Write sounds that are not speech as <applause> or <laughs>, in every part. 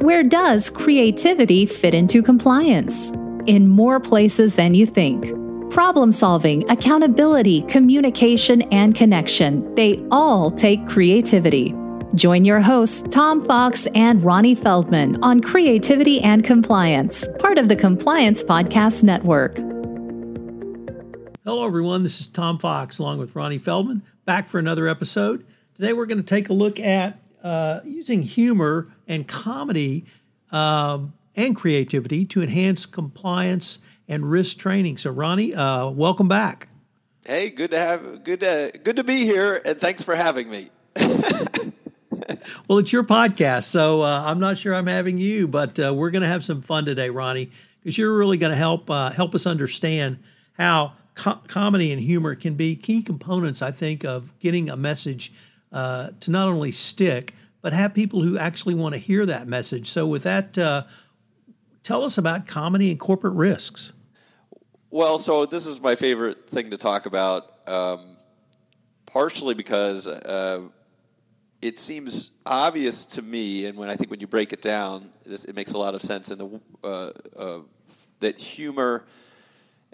Where does creativity fit into compliance? In more places than you think. Problem solving, accountability, communication, and connection, they all take creativity. Join your hosts, Tom Fox and Ronnie Feldman, on Creativity and Compliance, part of the Compliance Podcast Network. Hello, everyone. This is Tom Fox along with Ronnie Feldman, back for another episode. Today, we're going to take a look at uh, using humor and comedy um, and creativity to enhance compliance and risk training. So, Ronnie, uh, welcome back. Hey, good to have good to good to be here, and thanks for having me. <laughs> well, it's your podcast, so uh, I'm not sure I'm having you, but uh, we're going to have some fun today, Ronnie, because you're really going to help uh, help us understand how co- comedy and humor can be key components, I think, of getting a message uh, to not only stick, but have people who actually want to hear that message. So, with that, uh, tell us about comedy and corporate risks. Well, so this is my favorite thing to talk about, um, partially because uh, it seems obvious to me, and when I think when you break it down, this, it makes a lot of sense. And uh, uh, that humor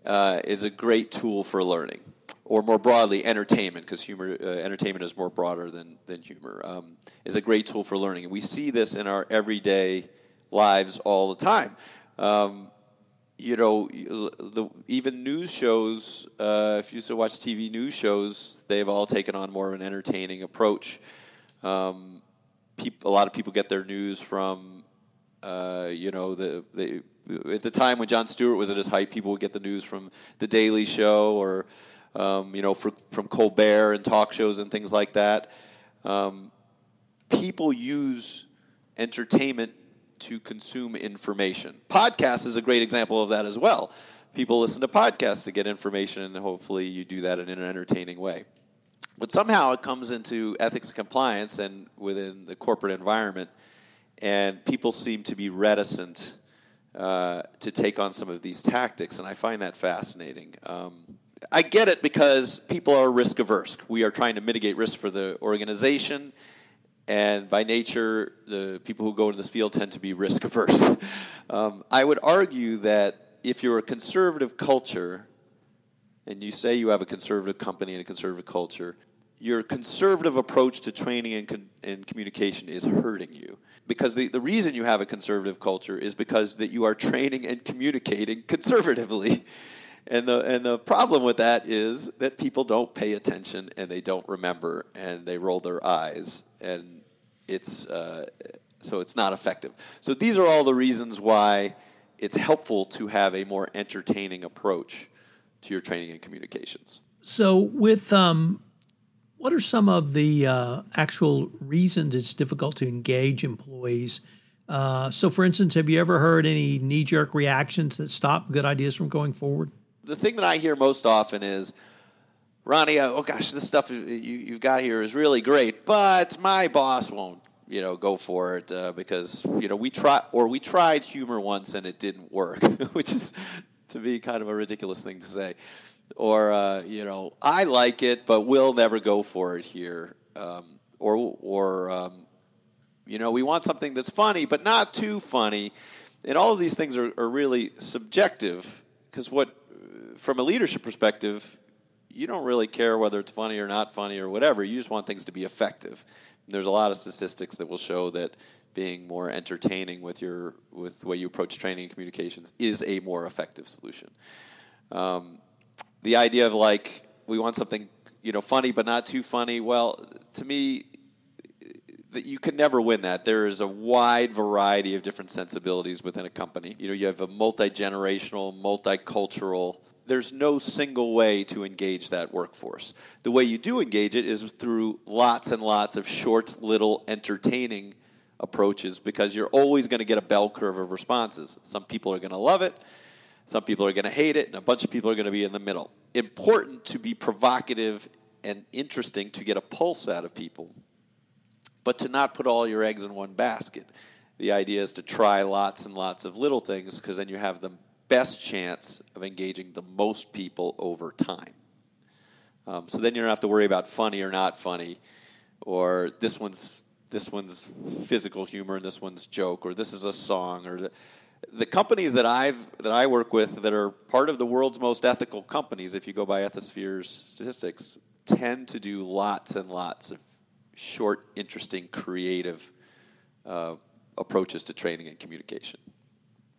uh, is a great tool for learning, or more broadly, entertainment, because humor, uh, entertainment is more broader than than humor, um, is a great tool for learning, and we see this in our everyday lives all the time. Um, you know, the, even news shows, uh, if you to watch TV news shows, they've all taken on more of an entertaining approach. Um, peop, a lot of people get their news from, uh, you know, the, the at the time when Jon Stewart was at his height, people would get the news from The Daily Show or, um, you know, for, from Colbert and talk shows and things like that. Um, people use entertainment to consume information. Podcast is a great example of that as well. People listen to podcasts to get information, and hopefully you do that in an entertaining way. But somehow it comes into ethics and compliance and within the corporate environment, and people seem to be reticent uh, to take on some of these tactics, and I find that fascinating. Um, I get it because people are risk averse. We are trying to mitigate risk for the organization, and by nature, the people who go into this field tend to be risk averse. <laughs> um, I would argue that if you're a conservative culture, and you say you have a conservative company and a conservative culture, your conservative approach to training and, con- and communication is hurting you because the, the reason you have a conservative culture is because that you are training and communicating conservatively <laughs> and the and the problem with that is that people don't pay attention and they don't remember and they roll their eyes and it's uh, so it's not effective so these are all the reasons why it's helpful to have a more entertaining approach to your training and communications so with um what are some of the uh, actual reasons it's difficult to engage employees? Uh, so, for instance, have you ever heard any knee jerk reactions that stop good ideas from going forward? The thing that I hear most often is, Ronnie, oh gosh, this stuff you, have got here is really great, but my boss won't, you know, go for it uh, because you know we try or we tried humor once and it didn't work, <laughs> which is to me kind of a ridiculous thing to say. Or uh, you know, I like it, but we'll never go for it here, um, or or um, you know, we want something that's funny, but not too funny, and all of these things are, are really subjective because what, from a leadership perspective, you don't really care whether it's funny or not funny or whatever. You just want things to be effective. And there's a lot of statistics that will show that being more entertaining with your with the way you approach training and communications is a more effective solution. Um, the idea of like we want something you know funny but not too funny. Well, to me, that you can never win that. There is a wide variety of different sensibilities within a company. You know, you have a multi generational, multicultural. There's no single way to engage that workforce. The way you do engage it is through lots and lots of short, little, entertaining approaches because you're always going to get a bell curve of responses. Some people are going to love it, some people are going to hate it, and a bunch of people are going to be in the middle. Important to be provocative and interesting to get a pulse out of people, but to not put all your eggs in one basket. The idea is to try lots and lots of little things because then you have the best chance of engaging the most people over time. Um, so then you don't have to worry about funny or not funny, or this one's this one's physical humor and this one's joke, or this is a song, or the, the companies that I've that I work with that are part of the world's most ethical companies, if you go by Ethisphere's statistics, tend to do lots and lots of short, interesting, creative uh, approaches to training and communication.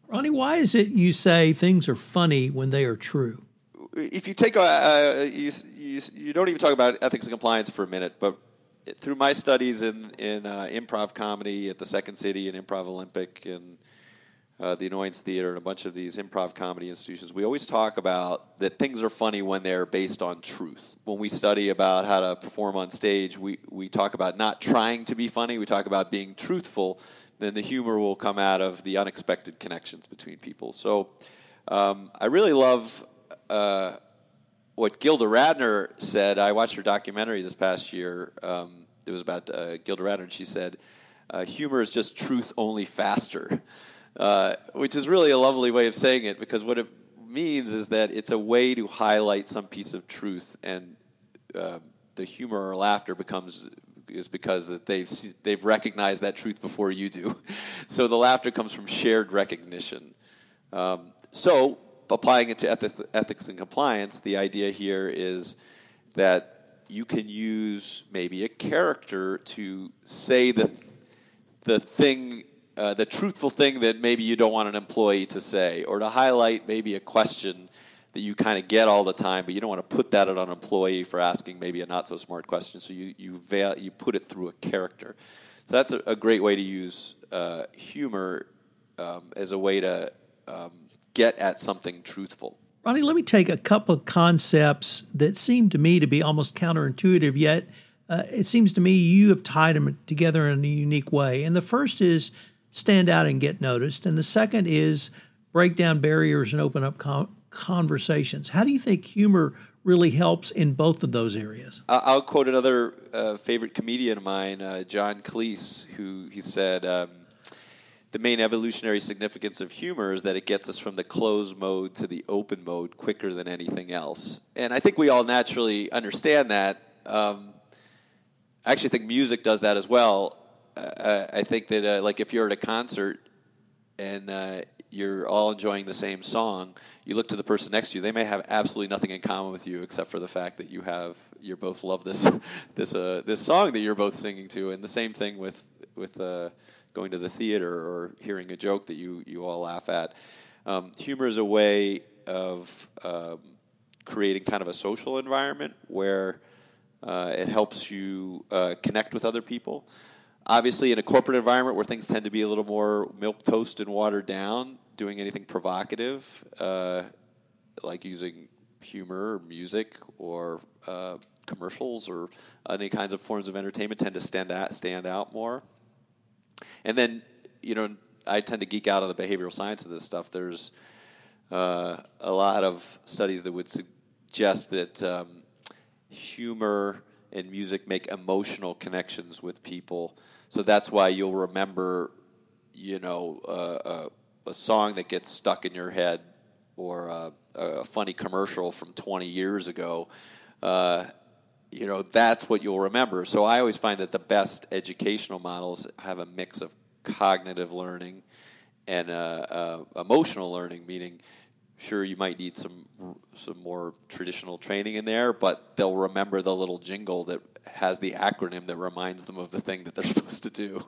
Ronnie, why is it you say things are funny when they are true? If you take a, uh, you, you, you don't even talk about ethics and compliance for a minute, but through my studies in in uh, improv comedy at the Second City and Improv Olympic and uh, the Annoyance Theater and a bunch of these improv comedy institutions, we always talk about that things are funny when they're based on truth. When we study about how to perform on stage, we, we talk about not trying to be funny, we talk about being truthful, then the humor will come out of the unexpected connections between people. So um, I really love uh, what Gilda Radner said. I watched her documentary this past year. Um, it was about uh, Gilda Radner, and she said, uh, humor is just truth only faster. Uh, which is really a lovely way of saying it because what it means is that it's a way to highlight some piece of truth, and uh, the humor or laughter becomes is because that they've they've recognized that truth before you do. <laughs> so the laughter comes from shared recognition. Um, so applying it to ethics, ethics and compliance, the idea here is that you can use maybe a character to say the the thing uh, the truthful thing that maybe you don't want an employee to say, or to highlight maybe a question that you kind of get all the time, but you don't want to put that on an employee for asking maybe a not so smart question. So you you veil, you put it through a character. So that's a, a great way to use uh, humor um, as a way to um, get at something truthful. Ronnie, let me take a couple of concepts that seem to me to be almost counterintuitive, yet uh, it seems to me you have tied them together in a unique way. And the first is stand out and get noticed. And the second is break down barriers and open up com- conversations. How do you think humor really helps in both of those areas? I'll quote another uh, favorite comedian of mine, uh, John Cleese, who he said, um, the main evolutionary significance of humor is that it gets us from the closed mode to the open mode quicker than anything else. And I think we all naturally understand that. Um, I actually think music does that as well. Uh, I think that uh, like if you're at a concert and uh, you're all enjoying the same song, you look to the person next to you. They may have absolutely nothing in common with you except for the fact that you have you both love this <laughs> this uh, this song that you're both singing to. And the same thing with with uh, going to the theater or hearing a joke that you you all laugh at. Um, humor is a way of um, creating kind of a social environment where uh, it helps you connect with other people obviously in a corporate environment where things tend to be a little more milk toast and watered down doing anything provocative uh, like using humor or music or uh, commercials or any kinds of forms of entertainment tend to stand out stand out more and then you know i tend to geek out on the behavioral science of this stuff there's uh, a lot of studies that would suggest that um, humor and music make emotional connections with people. So that's why you'll remember, you know, uh, a, song that gets stuck in your head or a, a funny commercial from 20 years ago. Uh, you know, that's what you'll remember. So I always find that the best educational models have a mix of cognitive learning and uh, uh emotional learning, meaning sure you might need some some more traditional training in there, but they'll remember the little jingle that has the acronym that reminds them of the thing that they're <laughs> supposed to do.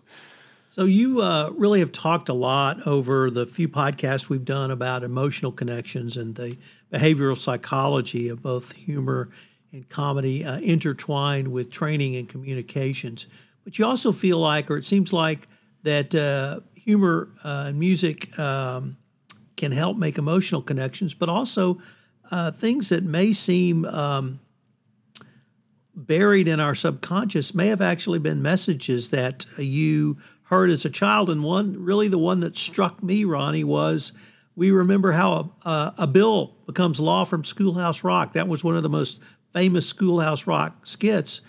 So you uh, really have talked a lot over the few podcasts we've done about emotional connections and the behavioral psychology of both humor and comedy uh, intertwined with training and communications. But you also feel like, or it seems like, that uh, humor uh, and music um, can help make emotional connections, but also uh, things that may seem um, buried in our subconscious may have actually been messages that you heard as a child. And one, really, the one that struck me, Ronnie, was we remember how a, a bill becomes law from Schoolhouse Rock. That was one of the most famous Schoolhouse Rock skits.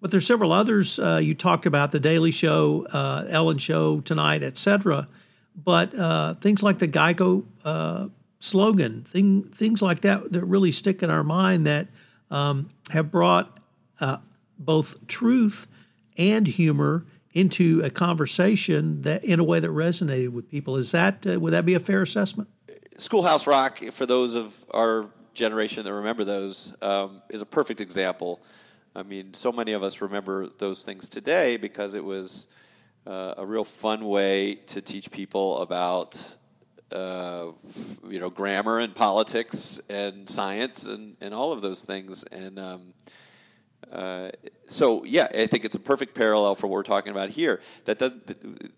But there's several others uh, you talked about, The Daily Show, uh, Ellen Show, Tonight, etc but uh, things like the Geico uh, slogan, thing, things like that that really stick in our mind that um, have brought uh, both truth and humor into a conversation that in a way that resonated with people. Is that uh, would that be a fair assessment? Schoolhouse Rock, for those of our generation that remember those, um, is a perfect example. I mean, so many of us remember those things today because it was uh, a real fun way to teach people about uh, you know grammar and politics and science and, and all of those things and um, uh, so yeah, I think it's a perfect parallel for what we're talking about here. That does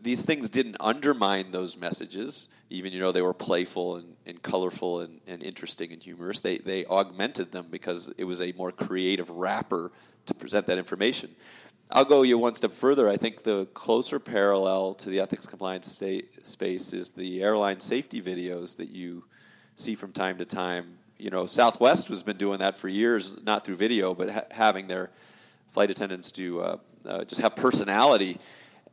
these things didn't undermine those messages, even you know they were playful and, and colorful and, and interesting and humorous. They they augmented them because it was a more creative wrapper to present that information. I'll go you one step further. I think the closer parallel to the ethics compliance space is the airline safety videos that you see from time to time you know, Southwest has been doing that for years, not through video, but ha- having their flight attendants do uh, uh, just have personality,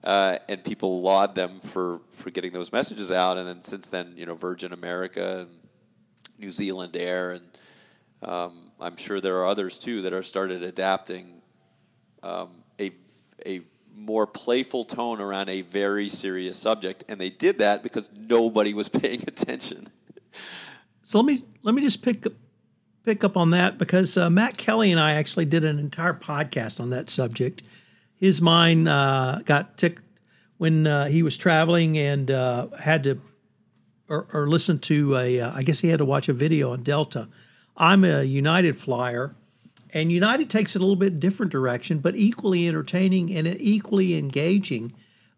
uh, and people laud them for for getting those messages out. And then since then, you know, Virgin America and New Zealand Air, and um, I'm sure there are others too that are started adapting um, a a more playful tone around a very serious subject, and they did that because nobody was <laughs> paying attention. So let me let me just pick pick up on that because uh, Matt Kelly and I actually did an entire podcast on that subject. His mind uh, got ticked when uh, he was traveling and uh, had to or, or listen to a. Uh, I guess he had to watch a video on Delta. I'm a United flyer, and United takes it a little bit different direction, but equally entertaining and equally engaging.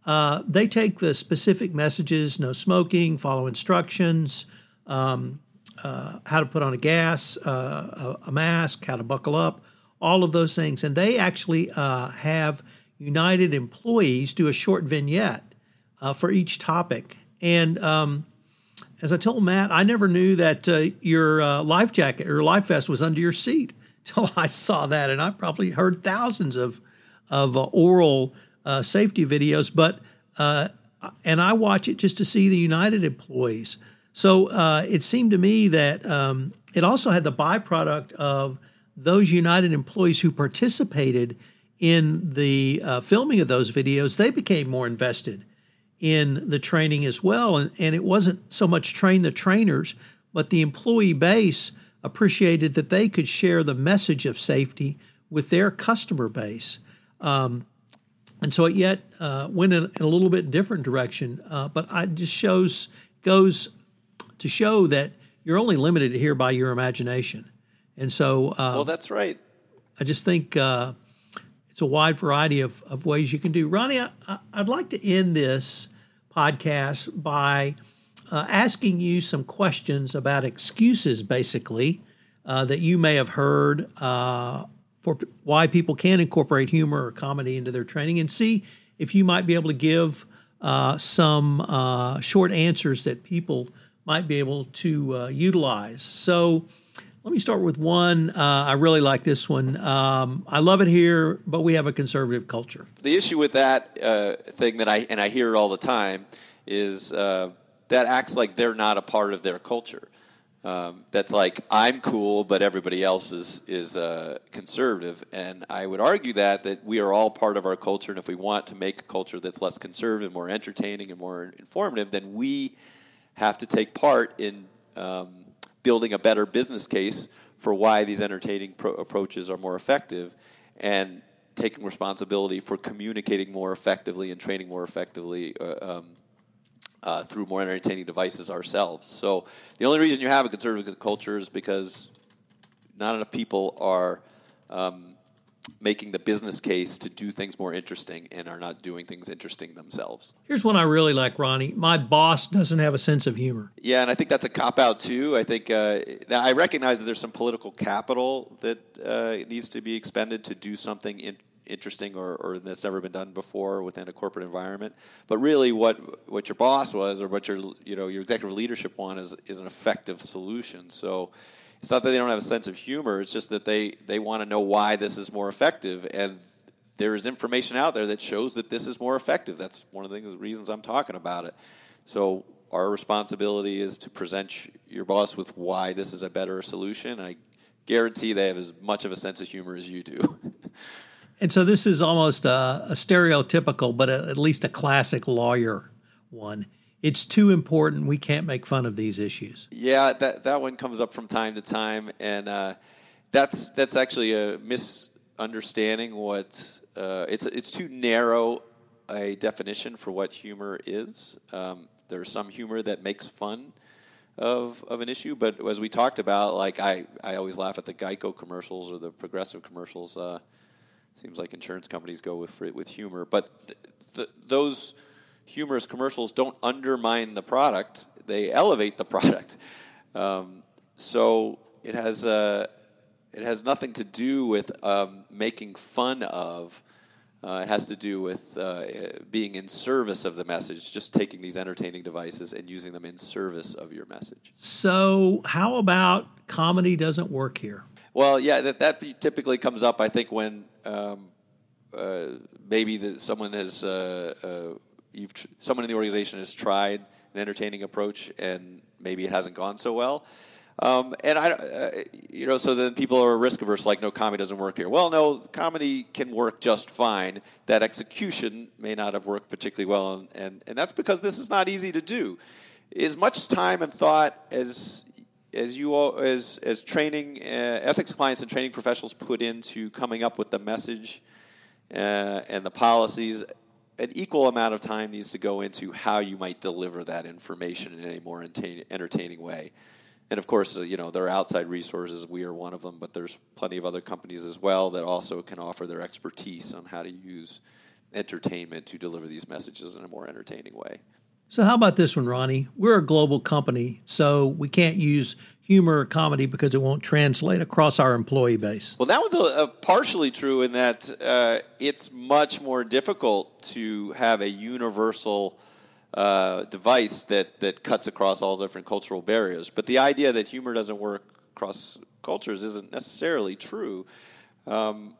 Uh, they take the specific messages: no smoking, follow instructions. Um, uh, how to put on a gas, uh, a, a, mask, how to buckle up, all of those things. And they actually uh, have United employees do a short vignette uh, for each topic. And um, as I told Matt, I never knew that uh, your life jacket or life vest was under your seat <laughs> till I saw that. And I probably heard thousands of, of oral safety videos, but and I watch it just to see the United employees. So uh, it seemed to me that um, it also had the byproduct of those United employees who participated in the uh, filming of those videos, they became more invested in the training as well. And, and it wasn't so much train the trainers, but the employee base appreciated that they could share the message of safety with their customer base. Um, and so it yet uh, went in, a little bit different direction, uh, but it just shows goes to show that you're only limited here by your imagination. And so, uh, well, that's right. I just think uh, it's a wide variety of, of ways you can do. Ronnie, I, would like to end this podcast by uh, asking you some questions about excuses, basically, uh, that you may have heard uh, for why people can incorporate humor or comedy into their training, and see if you might be able to give uh, some short answers that people might be able to uh, utilize. So let me start with one. Uh, I really like this one. Um, I love it here, but we have a conservative culture. The issue with that uh, thing that I and I hear all the time is uh, that acts like they're not a part of their culture. Um, that's like I'm cool, but everybody else is is uh, conservative, and I would argue that that we are all part of our culture, and if we want to make a culture that's less conservative, more entertaining, and more informative, then we have to take part in um, building a better business case for why these entertaining pro- approaches are more effective and taking responsibility for communicating more effectively and training more effectively uh, um, uh, through more entertaining devices ourselves. So the only reason you have a conservative culture is because not enough people are um, making the business case to do things more interesting and are not doing things interesting themselves. Here's one I really like, Ronnie. My boss doesn't have a sense of humor. Yeah, and I think that's a cop out too. I think uh, now I recognize that there's some political capital that uh, needs to be expended to do something in, interesting or, or that's never been done before within a corporate environment. But really, what what your boss was or what your you know your executive leadership want is is an effective solution. So it's not that they don't have a sense of humor. It's just that they they want to know why this is more effective, and there is information out there that shows that this is more effective. That's one of the things, reasons I'm talking about it. So our responsibility is to present your boss with why this is a better solution. I guarantee they have as much of a sense of humor as you do. <laughs> And so this is almost a, a stereotypical, but a, at least a classic lawyer one. It's too important. We can't make fun of these issues. Yeah, that that one comes up from time to time, and uh, that's that's actually a misunderstanding. What uh, it's it's too narrow a definition for what humor is. Um, there's some humor that makes fun of of an issue, but as we talked about, like I I always laugh at the Geico commercials or the Progressive commercials. Uh, seems like insurance companies go with with humor, but th- th- those humorous commercials don't undermine the product; they elevate the <laughs> product. Um, so it has uh, it has nothing to do with um, making fun of. Uh, it has to do with uh, being in service of the message, just taking these entertaining devices and using them in service of your message. So, how about comedy doesn't work here? Well, yeah, that, that typically comes up, I think, when um, uh, maybe the, someone has uh, uh, you've tr- someone in the organization has tried an entertaining approach and maybe it hasn't gone so well. Um, and I, uh, you know, so then people are risk averse, like, no, comedy doesn't work here. Well, no, comedy can work just fine. That execution may not have worked particularly well, and, and, and that's because this is not easy to do. As much time and thought as as you all, as as training uh, ethics clients and training professionals put into coming up with the message uh, and the policies, an equal amount of time needs to go into how you might deliver that information in a more entertaining way. And of course, uh, you know, there are outside resources. We are one of them, but there's plenty of other companies as well that also can offer their expertise on how to use entertainment to deliver these messages in a more entertaining way. So, how about this one, Ronnie? We're a global company, so we can't use humor or comedy because it won't translate across our employee base. Well, that was partially true in that uh, it's much more difficult to have a universal uh, device that, that cuts across all different cultural barriers. But the idea that humor doesn't work across cultures isn't necessarily true. Um,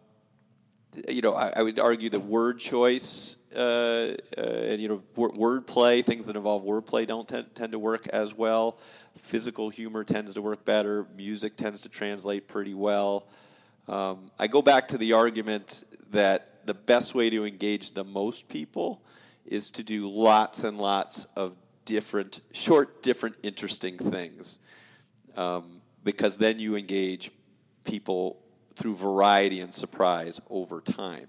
you know, I, I, would argue that word choice uh, uh, and you know word play, things that involve word play, don't tend, tend to work as well. Physical humor tends to work better. Music tends to translate pretty well. Um, I go back to the argument that the best way to engage the most people is to do lots and lots of different, short, different, interesting things. Um, because then you engage people through variety and surprise over time.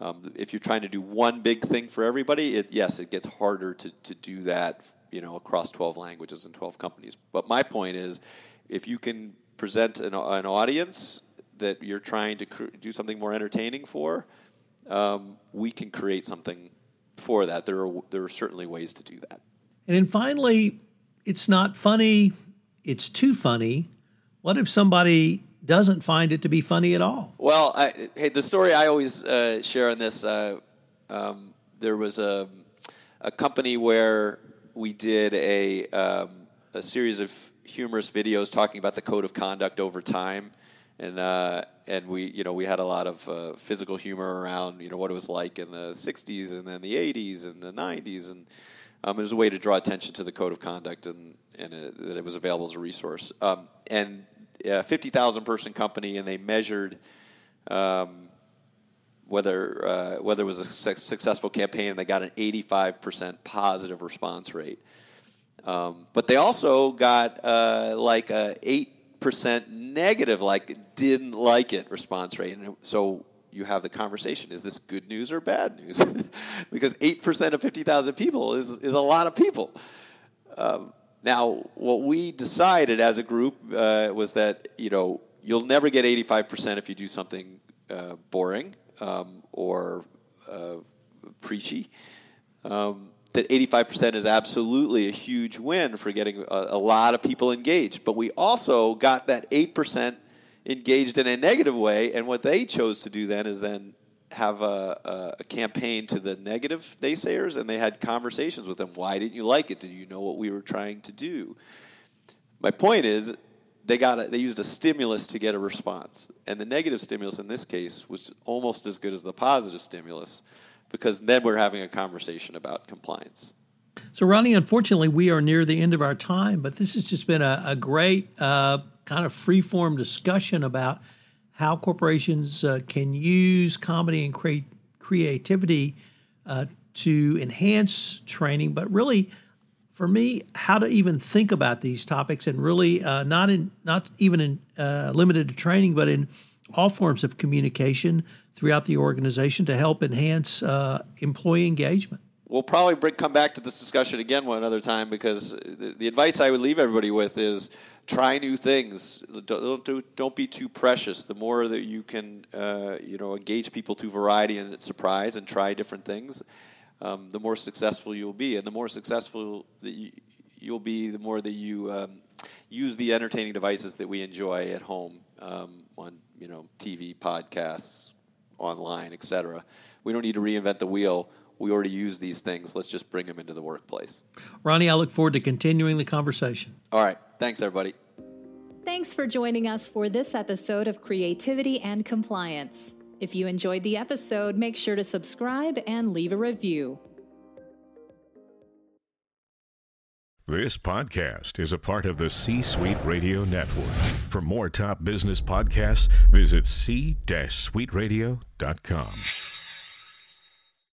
Um, if you're trying to do one big thing for everybody, it, yes, it gets harder to, to do that, you know, across 12 languages and 12 companies. But my point is, if you can present an, an audience that you're trying to cr- do something more entertaining for, um, we can create something for that. There are there are certainly ways to do that. And then finally, it's not funny. It's too funny. What if somebody doesn't find it to be funny at all? Well, I, hey, the story I always uh, share on this. Uh, um, there was a a company where we did a um, a series of humorous videos talking about the code of conduct over time and uh, and we you know we had a lot of uh, physical humor around you know what it was like in the 60s and then the 80s and the 90s and um, it was a way to draw attention to the code of conduct and and it, that it was available as a resource um, and a 50,000 person company and they measured um, whether uh, whether it was a su- successful campaign they got an 85% positive response rate um, but they also got uh, like a eight percent negative, like didn't like it response rate. And so you have the conversation: is this good news or bad news? <laughs> because eight percent of fifty thousand people is is a lot of people. Um, now, what we decided as a group uh, was that you know you'll never get eighty five percent if you do something uh, boring um, or uh, preachy. Um, that 85% is absolutely a huge win for getting a, a, lot of people engaged. But we also got that 8% engaged in a negative way. And what they chose to do then is then have a, a, campaign to the negative naysayers, and they had conversations with them. Why didn't you like it? Did you know what we were trying to do? My point is, they got a, they used a stimulus to get a response, and the negative stimulus in this case was almost as good as the positive stimulus because then we're having a conversation about compliance. So, Ronnie, unfortunately, we are near the end of our time, but this has just been a, a great uh, kind of free form discussion about how corporations uh, can use comedy and cre- creativity uh, to enhance training, but really, for me, how to even think about these topics and really uh, not in not even in uh, limited to training, but in all forms of communication throughout the organization to help enhance uh, employee engagement. We'll probably bring, come back to this discussion again one other time because the, the advice I would leave everybody with is try new things. Don't, don't, don't be too precious. The more that you can, uh, you know, engage people to variety and surprise and try different things, um, the more successful you'll be. And the more successful that you, will be, the more that you um, use the entertaining devices that we enjoy at home um, on, you know, TV, podcasts, online, etc. We don't need to reinvent the wheel. We already use these things. Let's just bring them into the workplace. Ronnie, I look forward to continuing the conversation. All right. Thanks, everybody. Thanks for joining us for this episode of Creativity and Compliance. If you enjoyed the episode, make sure to subscribe and leave a review. This podcast is a part of the C Suite Radio Network. For more top business podcasts, visit c-suiteradio.com.